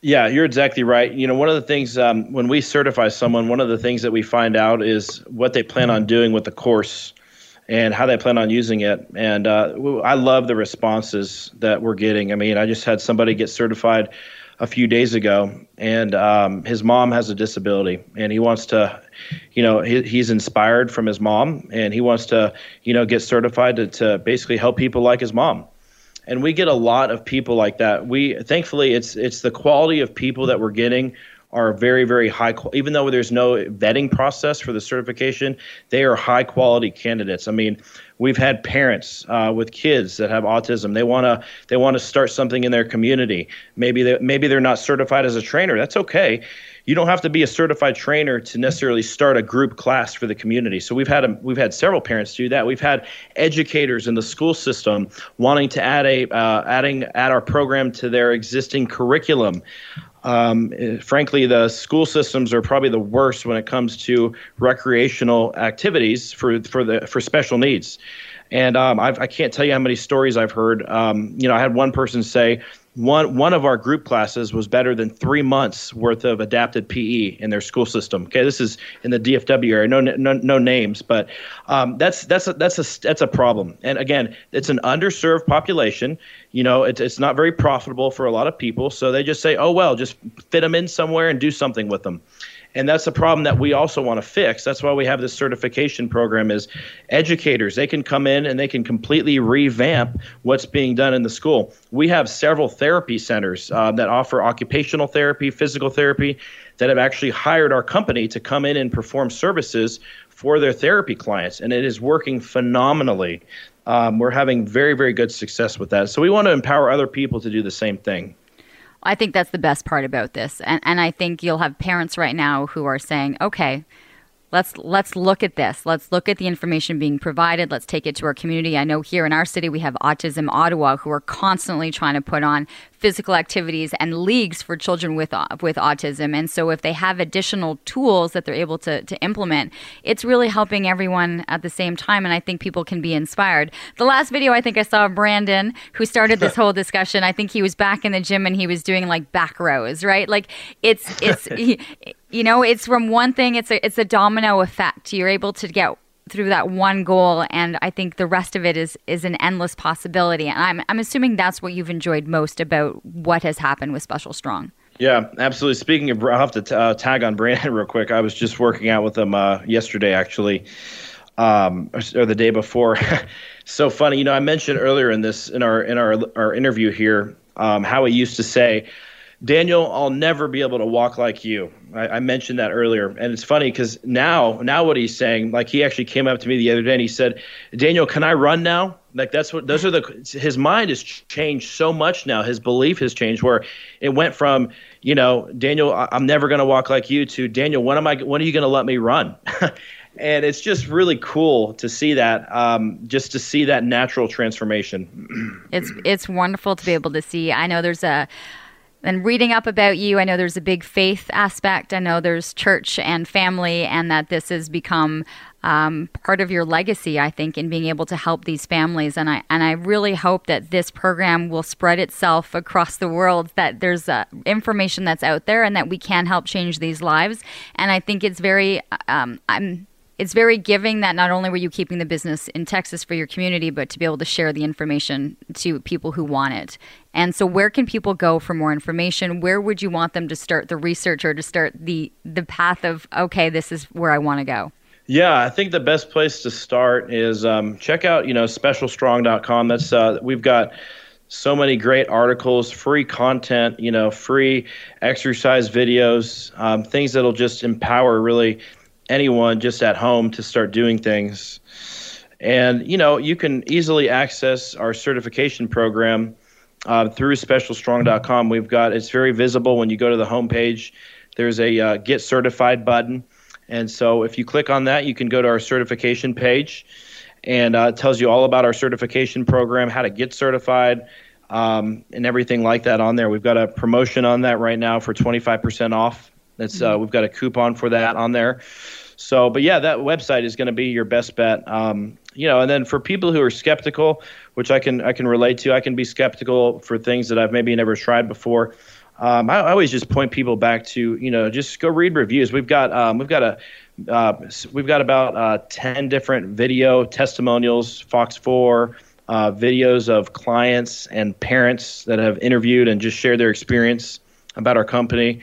Speaker 3: Yeah, you're exactly right. You know, one of the things um, when we certify someone, one of the things that we find out is what they plan on doing with the course and how they plan on using it. And uh, I love the responses that we're getting. I mean, I just had somebody get certified a few days ago, and um, his mom has a disability, and he wants to, you know, he, he's inspired from his mom, and he wants to, you know, get certified to, to basically help people like his mom. And we get a lot of people like that. We thankfully it's it's the quality of people that we're getting are very very high even though there's no vetting process for the certification they are high quality candidates i mean we've had parents uh, with kids that have autism they want to they want to start something in their community maybe they maybe they're not certified as a trainer that's okay you don't have to be a certified trainer to necessarily start a group class for the community. So we've had a, we've had several parents do that. We've had educators in the school system wanting to add a uh, adding add our program to their existing curriculum. Um, frankly, the school systems are probably the worst when it comes to recreational activities for for the for special needs. And um, I can't tell you how many stories I've heard. Um, you know, I had one person say one one of our group classes was better than three months worth of adapted PE in their school system. Okay, this is in the DFW area. No no, no names, but um, that's that's a, that's a that's a problem. And again, it's an underserved population. You know, it's it's not very profitable for a lot of people, so they just say, oh well, just fit them in somewhere and do something with them and that's a problem that we also want to fix. That's why we have this certification program is educators they can come in and they can completely revamp what's being done in the school. We have several therapy centers uh, that offer occupational therapy physical therapy that have actually hired our company to come in and perform services for their therapy clients and it is working phenomenally. Um, we're having very very good success with that. So we want to empower other people to do the same thing
Speaker 2: I think that's the best part about this. And, and I think you'll have parents right now who are saying, okay, let's let's look at this. Let's look at the information being provided. Let's take it to our community. I know here in our city we have autism ottawa who are constantly trying to put on physical activities and leagues for children with with autism. And so if they have additional tools that they're able to to implement, it's really helping everyone at the same time. And I think people can be inspired. The last video I think I saw Brandon, who started this (laughs) whole discussion. I think he was back in the gym and he was doing like back rows, right? Like it's it's. (laughs) you know it's from one thing it's a it's a domino effect you're able to get through that one goal and I think the rest of it is is an endless possibility and I'm I'm assuming that's what you've enjoyed most about what has happened with Special Strong.
Speaker 3: Yeah, absolutely. Speaking of, I'll have to t- uh, tag on Brandon (laughs) real quick. I was just working out with him uh, yesterday, actually, um, or the day before. (laughs) so funny, you know. I mentioned earlier in this in our in our our interview here um, how he used to say, "Daniel, I'll never be able to walk like you." I, I mentioned that earlier, and it's funny because now now what he's saying, like he actually came up to me the other day and he said, "Daniel, can I run now?" Like that's what those are the his mind has changed so much now. His belief has changed where it went from you know Daniel I'm never going to walk like you to Daniel when am I when are you going to let me run? (laughs) and it's just really cool to see that um, just to see that natural transformation. (clears throat)
Speaker 2: it's it's wonderful to be able to see. I know there's a and reading up about you, I know there's a big faith aspect. I know there's church and family, and that this has become um, part of your legacy, I think, in being able to help these families. And I and I really hope that this program will spread itself across the world. That there's uh, information that's out there, and that we can help change these lives. And I think it's very. Um, I'm it's very giving that not only were you keeping the business in Texas for your community, but to be able to share the information to people who want it. And so, where can people go for more information? Where would you want them to start the research or to start the the path of okay, this is where I want to go?
Speaker 3: Yeah, I think the best place to start is um, check out you know specialstrong.com. That's uh, we've got so many great articles, free content, you know, free exercise videos, um, things that'll just empower really anyone just at home to start doing things. And you know, you can easily access our certification program uh, through specialstrong.com. We've got it's very visible when you go to the homepage. There's a uh, get certified button, and so if you click on that, you can go to our certification page, and uh, it tells you all about our certification program, how to get certified. Um, and everything like that on there. We've got a promotion on that right now for 25% off. That's uh, mm-hmm. we've got a coupon for that on there. So, but yeah, that website is going to be your best bet. Um, you know, and then for people who are skeptical, which I can I can relate to, I can be skeptical for things that I've maybe never tried before. Um, I, I, always just point people back to you know just go read reviews. We've got um, we've got a uh, we've got about uh, ten different video testimonials, Fox Four. Uh, videos of clients and parents that have interviewed and just shared their experience about our company.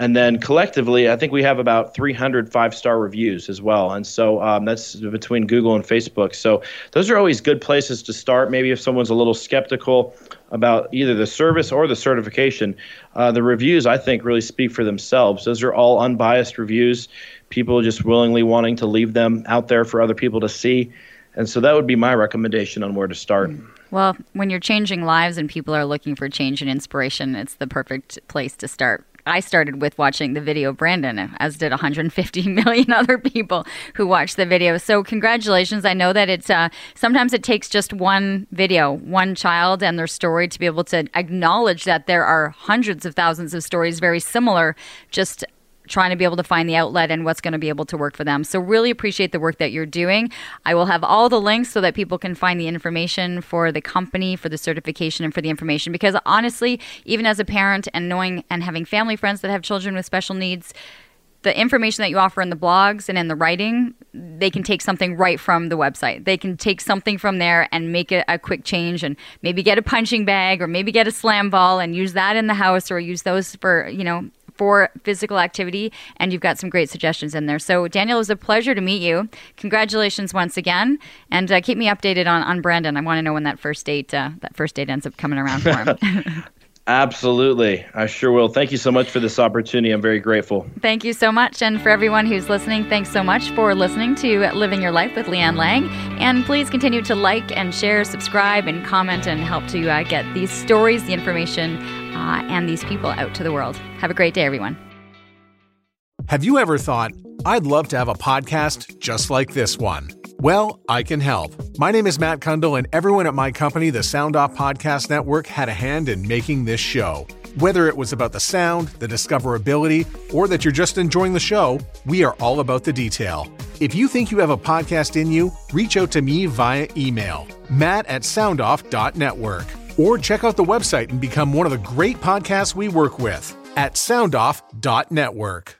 Speaker 3: And then collectively, I think we have about 300 five star reviews as well. And so um, that's between Google and Facebook. So those are always good places to start. Maybe if someone's a little skeptical about either the service or the certification, uh, the reviews, I think, really speak for themselves. Those are all unbiased reviews, people just willingly wanting to leave them out there for other people to see. And so that would be my recommendation on where to start.
Speaker 2: Well, when you're changing lives and people are looking for change and inspiration, it's the perfect place to start. I started with watching the video Brandon, as did 150 (laughs) million other people who watched the video. So congratulations! I know that it's uh, sometimes it takes just one video, one child and their story to be able to acknowledge that there are hundreds of thousands of stories very similar, just trying to be able to find the outlet and what's going to be able to work for them. So, really appreciate the work that you're doing. I will have all the links so that people can find the information for the company, for the certification, and for the information. Because honestly, even as a parent and knowing and having family friends that have children with special needs, the information that you offer in the blogs and in the writing, they can take something right from the website. They can take something from there and make a, a, quick change and maybe get a punching bag or maybe get a slam ball and use that in the house or use those for, you know, for physical activity, and you've got some great suggestions in there. So, Daniel, it was a pleasure to meet you. Congratulations once again, and uh, keep me updated on, on Brandon. I want to know when that first date uh, that first date ends up coming around for him. (laughs)
Speaker 3: Absolutely. I sure will. Thank you so much for this opportunity. I'm very grateful.
Speaker 2: Thank you so much. And for everyone who's listening, thanks so much for listening to Living Your Life with Leanne Lang. And please continue to like and share, subscribe, and comment and help to uh, get these stories, the information, uh, and these people out to the world. Have a great day, everyone.
Speaker 4: Have you ever thought, I'd love to have a podcast just like this one? Well, I can help. My name is Matt Cundill, and everyone at my company, the Sound Off Podcast Network, had a hand in making this show. Whether it was about the sound, the discoverability, or that you're just enjoying the show, we are all about the detail. If you think you have a podcast in you, reach out to me via email, matt at soundoff.network, or check out the website and become one of the great podcasts we work with at soundoff.network.